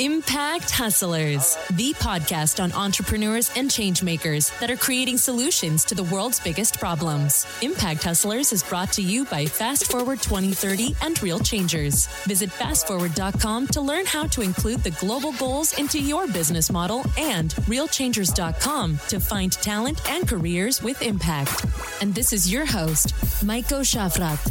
Impact Hustlers, the podcast on entrepreneurs and changemakers that are creating solutions to the world's biggest problems. Impact Hustlers is brought to you by Fast Forward 2030 and Real Changers. Visit fastforward.com to learn how to include the global goals into your business model and realchangers.com to find talent and careers with impact. And this is your host, Maiko Schaffrath.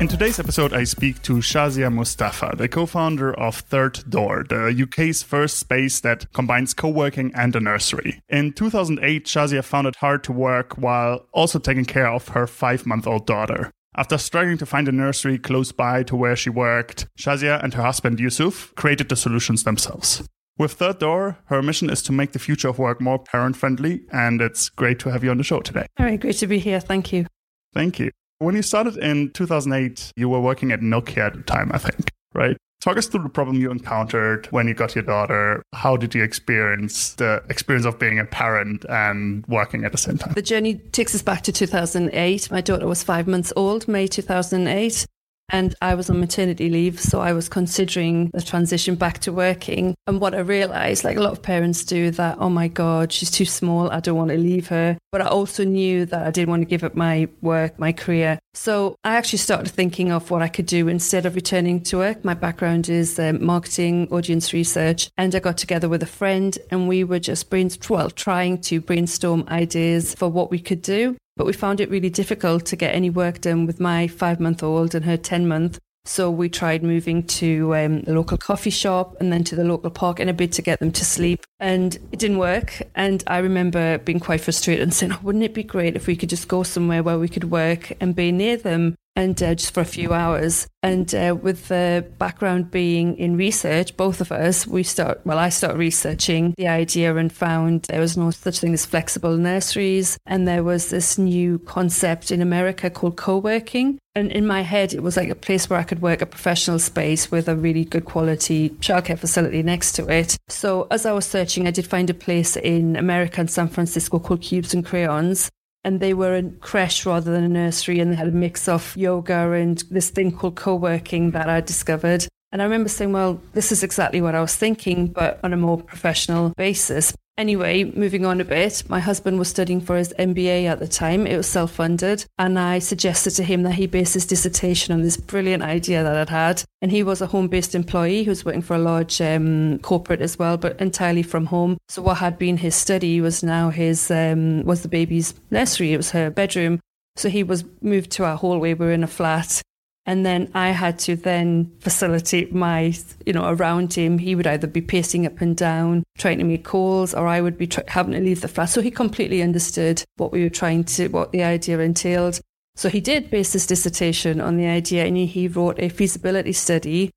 In today's episode, I speak to Shazia Mustafa, the co founder of Third Door, the UK's first space that combines co working and a nursery. In 2008, Shazia found it hard to work while also taking care of her five month old daughter. After struggling to find a nursery close by to where she worked, Shazia and her husband Yusuf created the solutions themselves. With Third Door, her mission is to make the future of work more parent friendly, and it's great to have you on the show today. All right, great to be here. Thank you. Thank you. When you started in 2008, you were working at Nokia at the time, I think, right? Talk us through the problem you encountered when you got your daughter. How did you experience the experience of being a parent and working at the same time? The journey takes us back to 2008. My daughter was five months old, May 2008. And I was on maternity leave, so I was considering the transition back to working. And what I realized, like a lot of parents do, that, oh my God, she's too small. I don't want to leave her. But I also knew that I didn't want to give up my work, my career. So I actually started thinking of what I could do instead of returning to work. My background is um, marketing, audience research, and I got together with a friend and we were just well, trying to brainstorm ideas for what we could do. But we found it really difficult to get any work done with my five month old and her 10 month. So we tried moving to um, the local coffee shop and then to the local park in a bid to get them to sleep. And it didn't work. And I remember being quite frustrated and saying, oh, wouldn't it be great if we could just go somewhere where we could work and be near them? and uh, just for a few hours. And uh, with the background being in research, both of us, we start, well, I started researching the idea and found there was no such thing as flexible nurseries. And there was this new concept in America called co working. And in my head, it was like a place where I could work a professional space with a really good quality childcare facility next to it. So as I was searching, I did find a place in America and San Francisco called Cubes and Crayons and they were a creche rather than a nursery and they had a mix of yoga and this thing called co-working that I discovered. And I remember saying, well, this is exactly what I was thinking, but on a more professional basis. Anyway, moving on a bit, my husband was studying for his MBA at the time. It was self funded. And I suggested to him that he base his dissertation on this brilliant idea that I'd had. And he was a home based employee who was working for a large um, corporate as well, but entirely from home. So what had been his study was now his, um, was the baby's nursery. It was her bedroom. So he was moved to our hallway. We were in a flat and then I had to then facilitate my, you know, around him. He would either be pacing up and down, trying to make calls, or I would be having to leave the flat. So he completely understood what we were trying to, what the idea entailed. So he did base his dissertation on the idea and he wrote a feasibility study.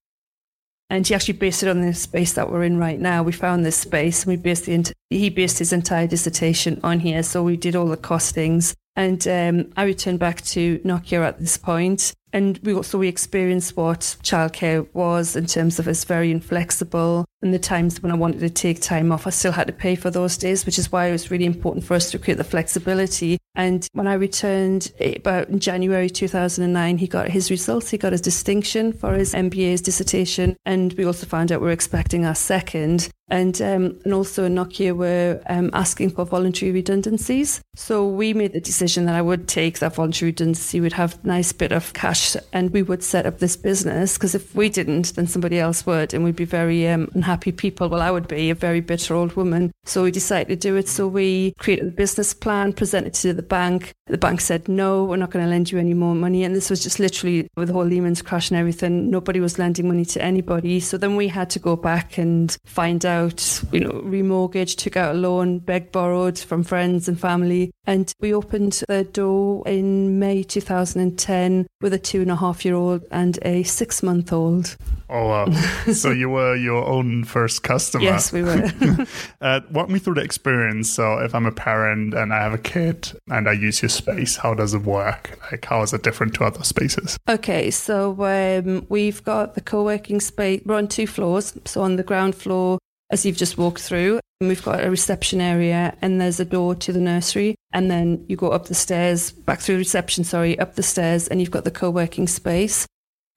And he actually based it on the space that we're in right now. We found this space and we based the, he based his entire dissertation on here. So we did all the costings. And um, I returned back to Nokia at this point and we also we experienced what childcare was in terms of it's very inflexible. And the times when I wanted to take time off, I still had to pay for those days, which is why it was really important for us to create the flexibility. And when I returned eh, about in January 2009, he got his results. He got his distinction for his MBA's dissertation. And we also found out we we're expecting our second. And um, and also Nokia were um, asking for voluntary redundancies. So we made the decision that I would take that voluntary redundancy. We'd have a nice bit of cash and we would set up this business because if we didn't, then somebody else would, and we'd be very um, unhappy people. Well, I would be a very bitter old woman. So we decided to do it. So we created a business plan, presented to the bank. The bank said, no, we're not going to lend you any more money. And this was just literally with the whole Lehman's crash and everything, nobody was lending money to anybody. So then we had to go back and find out, you know, remortgage, took out a loan, begged, borrowed from friends and family. And we opened the door in May 2010 with a two and a half year old and a six month old. Oh, wow. so you were your own first customer. Yes, we were. uh, walk me through the experience. So, if I'm a parent and I have a kid and I use your space, how does it work? Like, how is it different to other spaces? Okay, so um, we've got the co working space. We're on two floors. So, on the ground floor, as you've just walked through, we've got a reception area and there's a door to the nursery. And then you go up the stairs, back through reception, sorry, up the stairs, and you've got the co working space.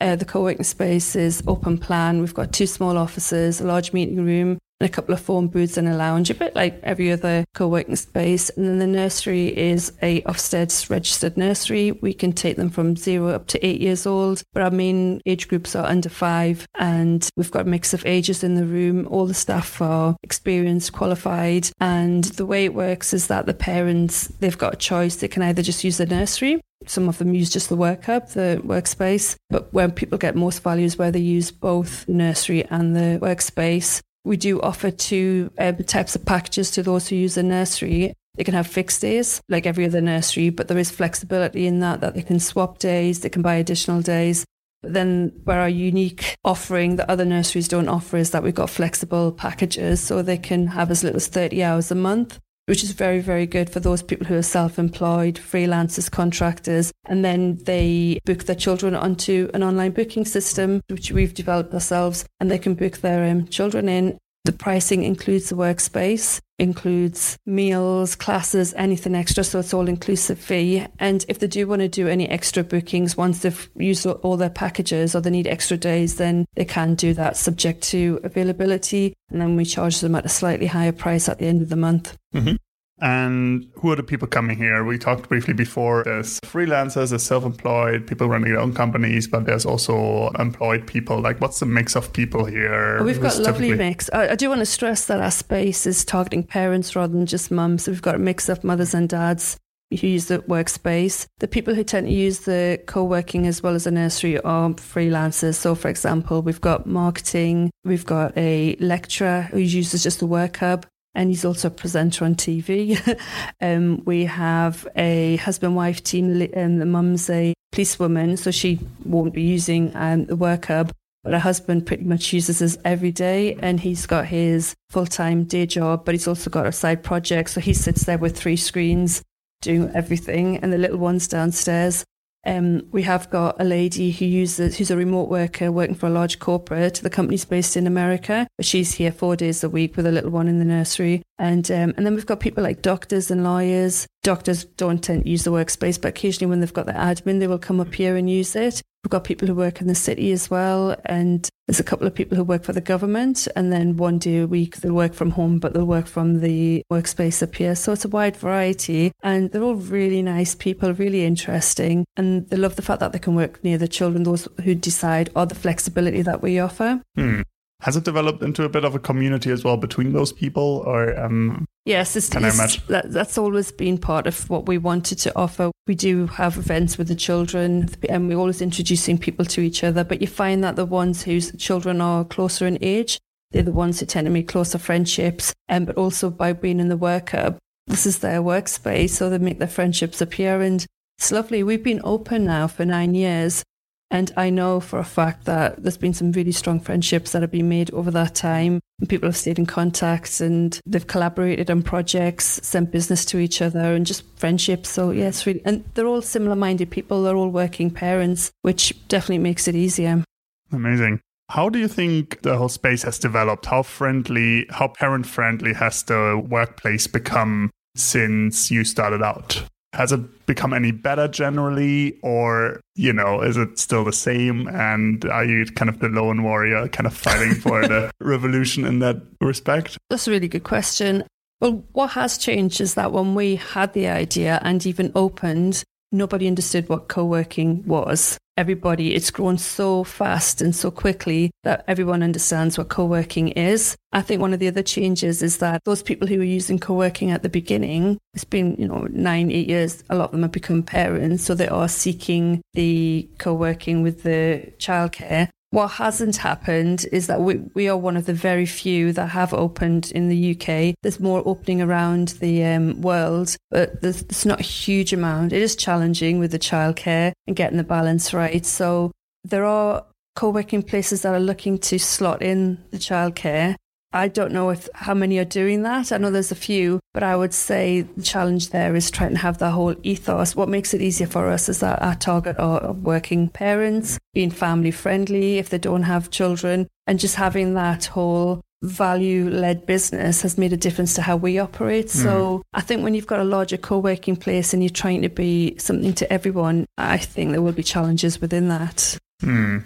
Uh, the co-working space is open plan. We've got two small offices, a large meeting room, and a couple of form booths and a lounge, a bit like every other co-working space. And then the nursery is a Ofsted registered nursery. We can take them from zero up to eight years old, but our main age groups are under five. And we've got a mix of ages in the room. All the staff are experienced, qualified. And the way it works is that the parents, they've got a choice. They can either just use the nursery some of them use just the work hub, the workspace, but where people get most value is where they use both nursery and the workspace. We do offer two um, types of packages to those who use the nursery. They can have fixed days, like every other nursery, but there is flexibility in that, that they can swap days, they can buy additional days. But then, where our unique offering that other nurseries don't offer is that we've got flexible packages, so they can have as little as 30 hours a month which is very, very good for those people who are self employed, freelancers, contractors. And then they book their children onto an online booking system, which we've developed ourselves, and they can book their um, children in. The pricing includes the workspace, includes meals, classes, anything extra. So it's all inclusive fee. And if they do want to do any extra bookings once they've used all their packages or they need extra days, then they can do that subject to availability. And then we charge them at a slightly higher price at the end of the month. Mm-hmm. And who are the people coming here? We talked briefly before. There's freelancers, there's self-employed, people running their own companies, but there's also employed people. Like, what's the mix of people here? We've got a lovely mix. I, I, do want to stress that our space is targeting parents rather than just mums. So we've got a mix of mothers and dads who use the workspace. The people who tend to use the co-working as well as a nursery are freelancers. So, for example, we've got marketing, we've got a lecturer who uses just the work hub and he's also a presenter on TV. um, we have a husband wife team, and um, the mum's a policewoman, so she won't be using um, the work hub. But her husband pretty much uses this every day, and he's got his full time day job, but he's also got a side project. So he sits there with three screens doing everything, and the little one's downstairs. Um, we have got a lady who uses who's a remote worker working for a large corporate. The company's based in America, but she's here four days a week with a little one in the nursery. And um, and then we've got people like doctors and lawyers. Doctors don't tend to use the workspace, but occasionally when they've got their admin, they will come up here and use it. We've got people who work in the city as well, and there's a couple of people who work for the government, and then one day a week they'll work from home, but they'll work from the workspace up here. So it's a wide variety, and they're all really nice people, really interesting, and they love the fact that they can work near the children, those who decide, or the flexibility that we offer. Hmm. Has it developed into a bit of a community as well between those people, or um, yes, it's, it's that, that's always been part of what we wanted to offer. We do have events with the children, and we're always introducing people to each other. But you find that the ones whose children are closer in age, they're the ones who tend to make closer friendships, and um, but also by being in the work hub, this is their workspace, so they make their friendships appear, and it's lovely. We've been open now for nine years, and I know for a fact that there's been some really strong friendships that have been made over that time. And people have stayed in contact and they've collaborated on projects, sent business to each other and just friendships. So, yeah, it's really, and they're all similar minded people. They're all working parents, which definitely makes it easier. Amazing. How do you think the whole space has developed? How friendly, how parent friendly has the workplace become since you started out? Has it become any better generally or you know is it still the same? And are you kind of the lone warrior kind of fighting for the revolution in that respect? That's a really good question. Well what has changed is that when we had the idea and even opened nobody understood what co-working was everybody it's grown so fast and so quickly that everyone understands what co-working is. I think one of the other changes is that those people who were using co-working at the beginning it's been you know nine eight years a lot of them have become parents so they are seeking the co-working with the childcare what hasn't happened is that we, we are one of the very few that have opened in the UK. There's more opening around the um, world, but there's, there's not a huge amount. It is challenging with the childcare and getting the balance right. So there are co-working places that are looking to slot in the childcare I don't know if how many are doing that. I know there's a few, but I would say the challenge there is trying to have that whole ethos. What makes it easier for us is that our target are working parents, being family friendly if they don't have children, and just having that whole value led business has made a difference to how we operate. Mm. So I think when you've got a larger co working place and you're trying to be something to everyone, I think there will be challenges within that. Hmm.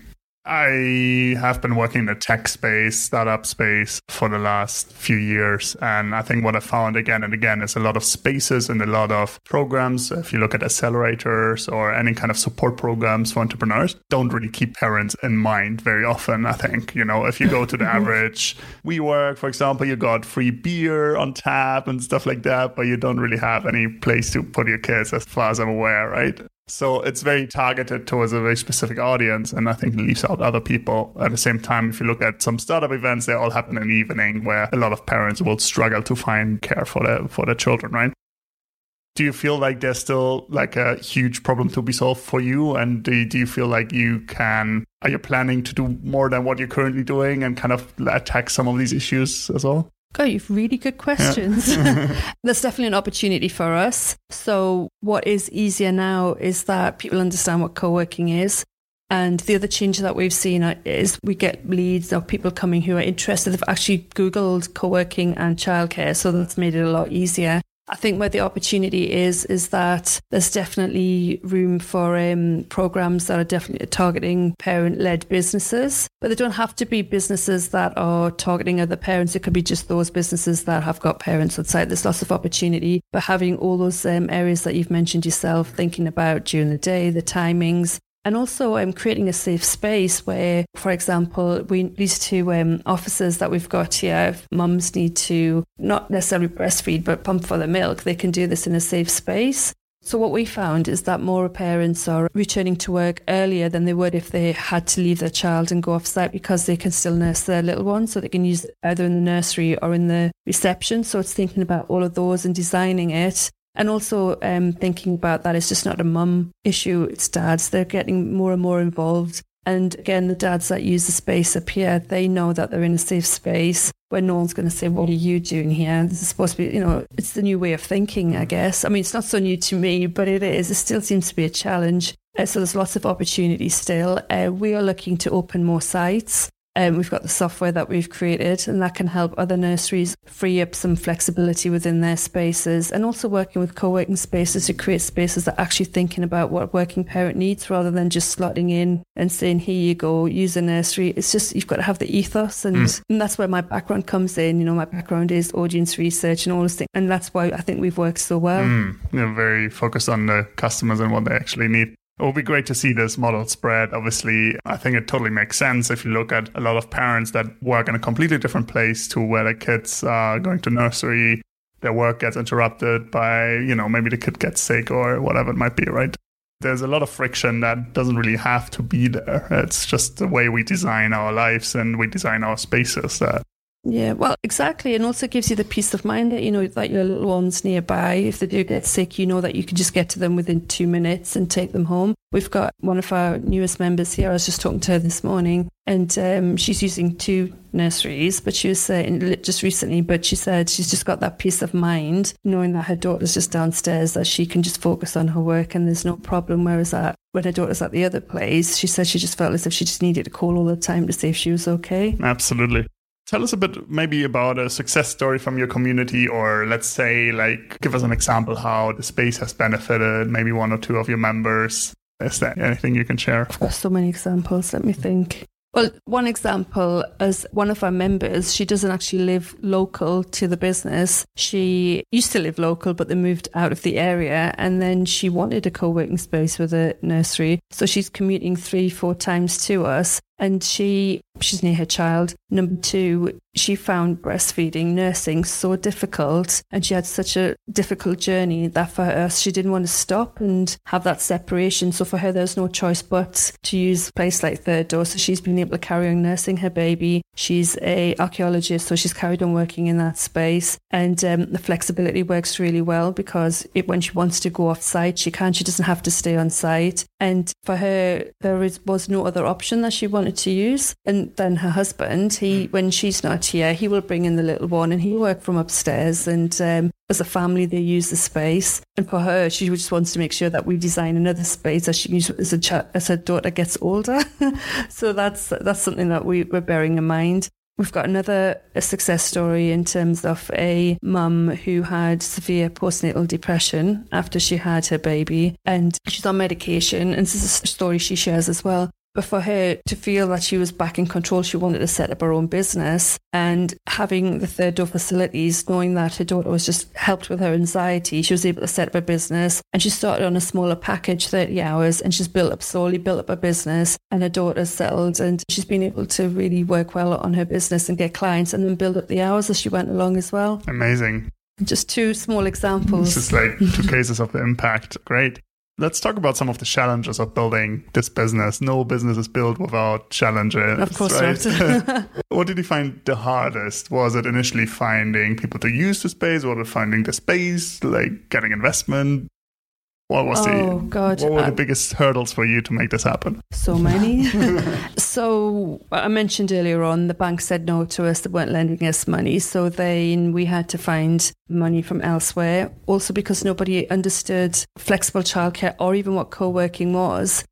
I have been working in the tech space, startup space for the last few years. And I think what I found again and again is a lot of spaces and a lot of programs. If you look at accelerators or any kind of support programs for entrepreneurs, don't really keep parents in mind very often. I think, you know, if you go to the average WeWork, for example, you got free beer on tap and stuff like that, but you don't really have any place to put your kids as far as I'm aware, right? So it's very targeted towards a very specific audience, and I think it leaves out other people. At the same time, if you look at some startup events, they all happen in the evening, where a lot of parents will struggle to find care for their for their children, right? Do you feel like there's still like a huge problem to be solved for you? And do you, do you feel like you can? Are you planning to do more than what you're currently doing and kind of attack some of these issues as well? God, you've really good questions. Yeah. There's definitely an opportunity for us. So, what is easier now is that people understand what co working is. And the other change that we've seen uh, is we get leads of people coming who are interested. They've actually Googled co working and childcare. So, that's made it a lot easier. I think where the opportunity is is that there's definitely room for um, programs that are definitely targeting parent-led businesses, but they don't have to be businesses that are targeting other parents. It could be just those businesses that have got parents outside. There's lots of opportunity, but having all those um, areas that you've mentioned yourself, thinking about during the day, the timings, and also um, creating a safe space where, for example, we these two um, officers that we've got here, mums need to not necessarily breastfeed but pump for the milk, they can do this in a safe space. So what we found is that more parents are returning to work earlier than they would if they had to leave their child and go off site because they can still nurse their little one. So they can use either in the nursery or in the reception. So it's thinking about all of those and designing it and also um, thinking about that it's just not a mum issue, it's dads. They're getting more and more involved. And again, the dads that use the space up here, they know that they're in a safe space where no one's going to say, What are you doing here? This is supposed to be, you know, it's the new way of thinking, I guess. I mean, it's not so new to me, but it is. It still seems to be a challenge. Uh, so there's lots of opportunity still. Uh, we are looking to open more sites. Um, we've got the software that we've created, and that can help other nurseries free up some flexibility within their spaces, and also working with co-working spaces to create spaces that are actually thinking about what a working parent needs, rather than just slotting in and saying, "Here you go, use a nursery." It's just you've got to have the ethos, and, mm. and that's where my background comes in. You know, my background is audience research and all those things, and that's why I think we've worked so well. Mm. You're very focused on the customers and what they actually need. It will be great to see this model spread. Obviously, I think it totally makes sense if you look at a lot of parents that work in a completely different place to where their kids are going to nursery. Their work gets interrupted by, you know, maybe the kid gets sick or whatever it might be, right? There's a lot of friction that doesn't really have to be there. It's just the way we design our lives and we design our spaces that yeah, well, exactly. And also gives you the peace of mind that, you know, that your little one's nearby. If they do get sick, you know that you can just get to them within two minutes and take them home. We've got one of our newest members here. I was just talking to her this morning and um, she's using two nurseries, but she was saying just recently, but she said she's just got that peace of mind knowing that her daughter's just downstairs, that she can just focus on her work and there's no problem. Whereas that when her daughter's at the other place, she said she just felt as if she just needed to call all the time to see if she was okay. Absolutely. Tell us a bit maybe about a success story from your community, or let's say, like, give us an example how the space has benefited maybe one or two of your members. Is there anything you can share? So many examples. Let me think. Well, one example as one of our members, she doesn't actually live local to the business. She used to live local, but they moved out of the area and then she wanted a co working space with a nursery. So she's commuting three, four times to us and she she's near her child. Number two she found breastfeeding nursing so difficult and she had such a difficult journey that for her she didn't want to stop and have that separation. So for her there's no choice but to use a place like third door so she's been able to carry on nursing her baby. She's a archaeologist so she's carried on working in that space. And um, the flexibility works really well because it, when she wants to go off site she can. She doesn't have to stay on site and for her there is, was no other option that she wanted wanted to use. And then her husband, he, when she's not here, he will bring in the little one and he'll work from upstairs. And um, as a family, they use the space. And for her, she just wants to make sure that we design another space as she as, a ch- as her daughter gets older. so that's that's something that we, we're bearing in mind. We've got another success story in terms of a mum who had severe postnatal depression after she had her baby and she's on medication. And this is a story she shares as well. But for her to feel that she was back in control, she wanted to set up her own business. And having the third door facilities, knowing that her daughter was just helped with her anxiety, she was able to set up a business. And she started on a smaller package, 30 hours, and she's built up slowly, built up a business. And her daughter's settled, and she's been able to really work well on her business and get clients and then build up the hours as she went along as well. Amazing. Just two small examples. This is like two cases of the impact. Great. Let's talk about some of the challenges of building this business. No business is built without challenges. Of course right? not. what did you find the hardest? Was it initially finding people to use the space? Was it finding the space, like getting investment? What was oh, the God. what were the biggest hurdles for you to make this happen? So many. so I mentioned earlier on the bank said no to us, they weren't lending us money. So then we had to find money from elsewhere. Also because nobody understood flexible childcare or even what co-working was.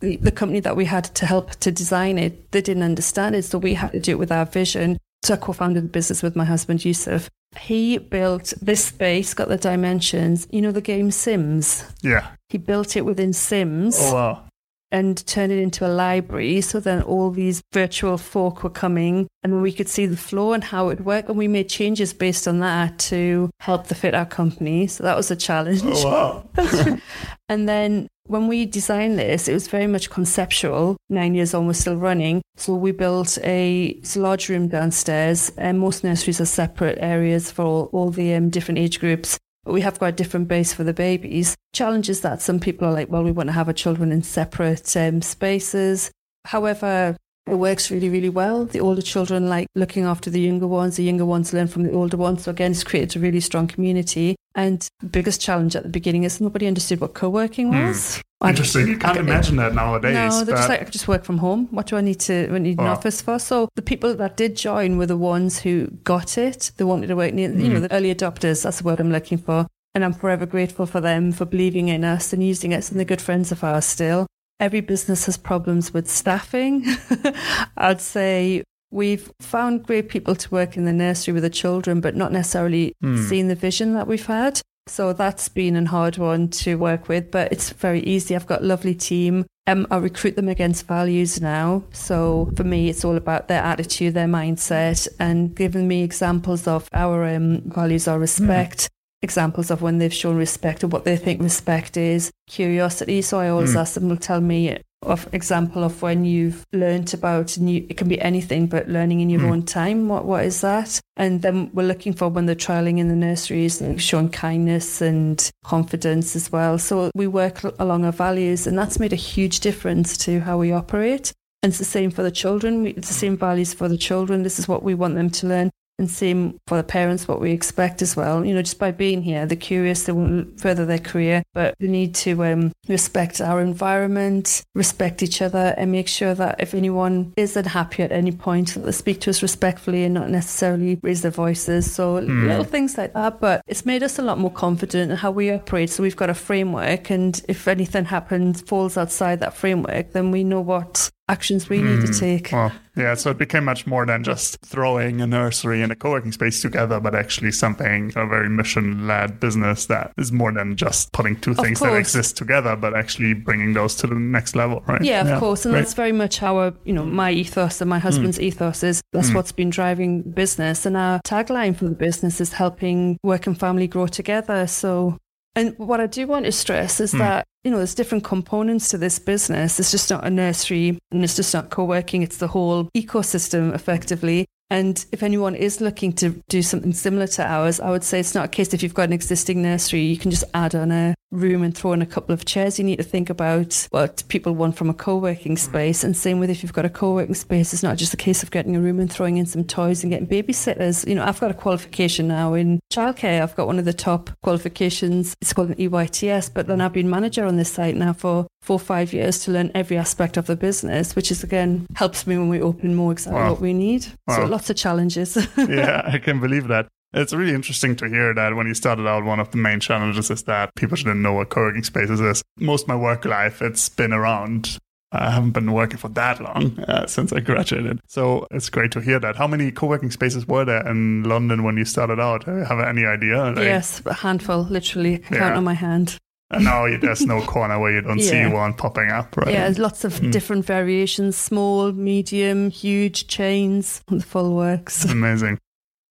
The, the company that we had to help to design it, they didn't understand it. So we had to do it with our vision. So I co-founded the business with my husband Yusuf. He built this space, got the dimensions. You know the game Sims? Yeah. He built it within Sims. Oh, wow. And turned it into a library. So then all these virtual folk were coming and we could see the flow and how it worked. And we made changes based on that to help the fit our company. So that was a challenge. Oh, wow. and then when we designed this, it was very much conceptual. Nine years on, we're still running. So we built a, large room downstairs, and most nurseries are separate areas for all, all the um, different age groups. We have got a different base for the babies. Challenges that some people are like, well, we want to have our children in separate um, spaces. However, it works really, really well. The older children like looking after the younger ones. The younger ones learn from the older ones. So again, it's created a really strong community. And the biggest challenge at the beginning is nobody understood what co-working hmm. was. Mm. Interesting. You can't imagine that nowadays. No, they're just like, I just work from home. What do I need to I need an office for? So the people that did join were the ones who got it. They wanted to work near, mm. you know, hmm. the early adopters. That's the word I'm looking for. And I'm forever grateful for them for believing in us and using us. And they're good friends of ours still. Every business has problems with staffing. I'd say we've found great people to work in the nursery with the children, but not necessarily mm. seen the vision that we've had. So that's been a hard one to work with, but it's very easy. I've got a lovely team. Um, I recruit them against values now. So for me, it's all about their attitude, their mindset, and giving me examples of our um, values are respect, examples of when they've shown respect or what they think respect is, curiosity. So I always mm. ask them to tell me of example of when you've learned about new it can be anything but learning in your mm. own time what what is that and then we're looking for when they're trialing in the nurseries like showing kindness and confidence as well so we work along our values and that's made a huge difference to how we operate and it's the same for the children it's the same values for the children this is what we want them to learn and same for the parents what we expect as well. You know just by being here they're curious they want to further their career but they need to um, respect our environment respect each other and make sure that if anyone is unhappy at any point that they speak to us respectfully and not necessarily raise their voices. So mm. little things like that but it's made us a lot more confident in how we operate. So we've got a framework and if anything happens falls outside that framework then we know what actions we mm. need to hmm. take. Well, yeah, so it became much more than just throwing a nursery and a co-working space together, but actually something a very mission-led business that is more than just putting two things that exist together, but actually bringing those to the next level, right? Yeah, of yeah. course, and right. that's very much our, you know, my ethos and my hmm. husband's mm. ethos is that's mm. what's been driving business, and our tagline for the business is helping work and family grow together. So and what I do want to stress is mm. that, you know, there's different components to this business. It's just not a nursery and it's just not co working, it's the whole ecosystem effectively. And if anyone is looking to do something similar to ours, I would say it's not a case if you've got an existing nursery, you can just add on a room and throw in a couple of chairs. You need to think about what people want from a co working mm. space. And same with if you've got a co working space, it's not just a case of getting a room and throwing in some toys and getting babysitters. You know, I've got a qualification now in childcare. I've got one of the top qualifications. It's called an EYTS, but then I've been manager on this site now for four or five years to learn every aspect of the business, which is again helps me when we open more exactly wow. what we need. Wow. So lots of challenges. yeah, I can believe that. It's really interesting to hear that when you started out, one of the main challenges is that people didn't know what co-working spaces is. Most of my work life, it's been around. I haven't been working for that long uh, since I graduated. So it's great to hear that. How many co-working spaces were there in London when you started out? Have any idea? Like, yes, a handful, literally. I yeah. count on my hand. And now there's no corner where you don't yeah. see one popping up, right? Yeah, lots of mm. different variations small, medium, huge chains, the full works. Amazing.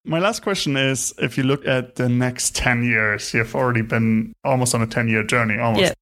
My last question is if you look at the next 10 years, you've already been almost on a 10 year journey, almost. Yeah.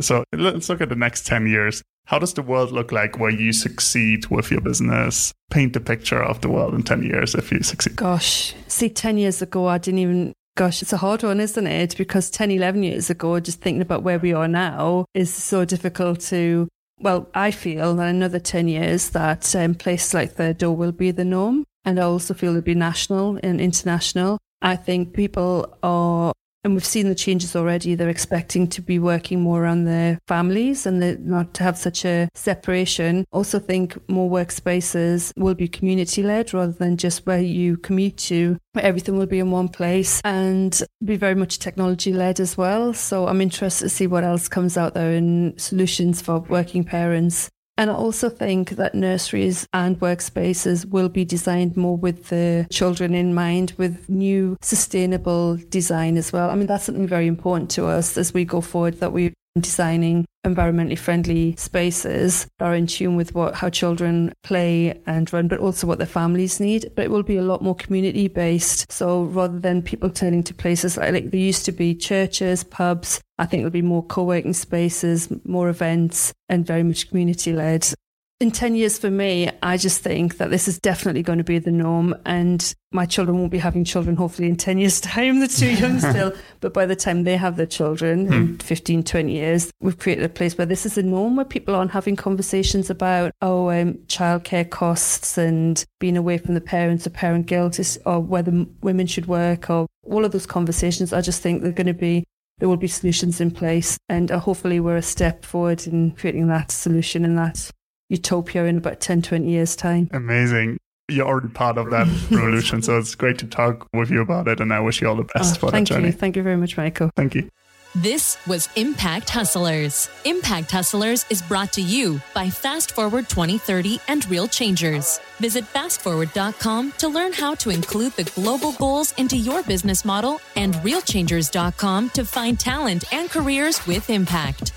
So let's look at the next 10 years. How does the world look like where you succeed with your business? Paint the picture of the world in 10 years if you succeed. Gosh, see, 10 years ago, I didn't even Gosh, it's a hard one, isn't it? Because 10, 11 years ago, just thinking about where we are now is so difficult to. Well, I feel that another 10 years that um, places like Third Door will be the norm. And I also feel it'll be national and international. I think people are and we've seen the changes already. They're expecting to be working more around their families and not to have such a separation. Also, think more workspaces will be community led rather than just where you commute to. Everything will be in one place and be very much technology led as well. So I'm interested to see what else comes out there in solutions for working parents and I also think that nurseries and workspaces will be designed more with the children in mind, with new sustainable design as well. I mean, that's something very important to us as we go forward that we designing environmentally friendly spaces are in tune with what how children play and run, but also what their families need. But it will be a lot more community based. So rather than people turning to places like, like there used to be churches, pubs, I think there'll be more co-working spaces, more events, and very much community led in 10 years for me, I just think that this is definitely going to be the norm. And my children won't be having children, hopefully, in 10 years' time. They're too young still. But by the time they have their children mm. in hmm. 15, 20 years, we've created a place where this is a norm, where people aren't having conversations about, oh, um, childcare costs and being away from the parents or parent guilt is, or whether women should work or all of those conversations. I just think they're going to be there will be solutions in place and uh, hopefully we're a step forward in creating that solution and that utopia in about 10, 20 years' time. Amazing. You're already part of that revolution. So it's great to talk with you about it. And I wish you all the best oh, for that journey. You. Thank you very much, Michael. Thank you. This was Impact Hustlers. Impact Hustlers is brought to you by Fast Forward 2030 and Real Changers. Visit fastforward.com to learn how to include the global goals into your business model and realchangers.com to find talent and careers with impact.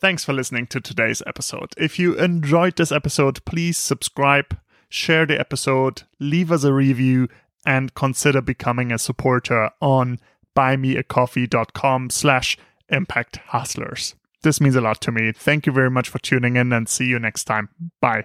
Thanks for listening to today's episode. If you enjoyed this episode, please subscribe, share the episode, leave us a review, and consider becoming a supporter on buymeacoffee.com slash impact hustlers. This means a lot to me. Thank you very much for tuning in and see you next time. Bye.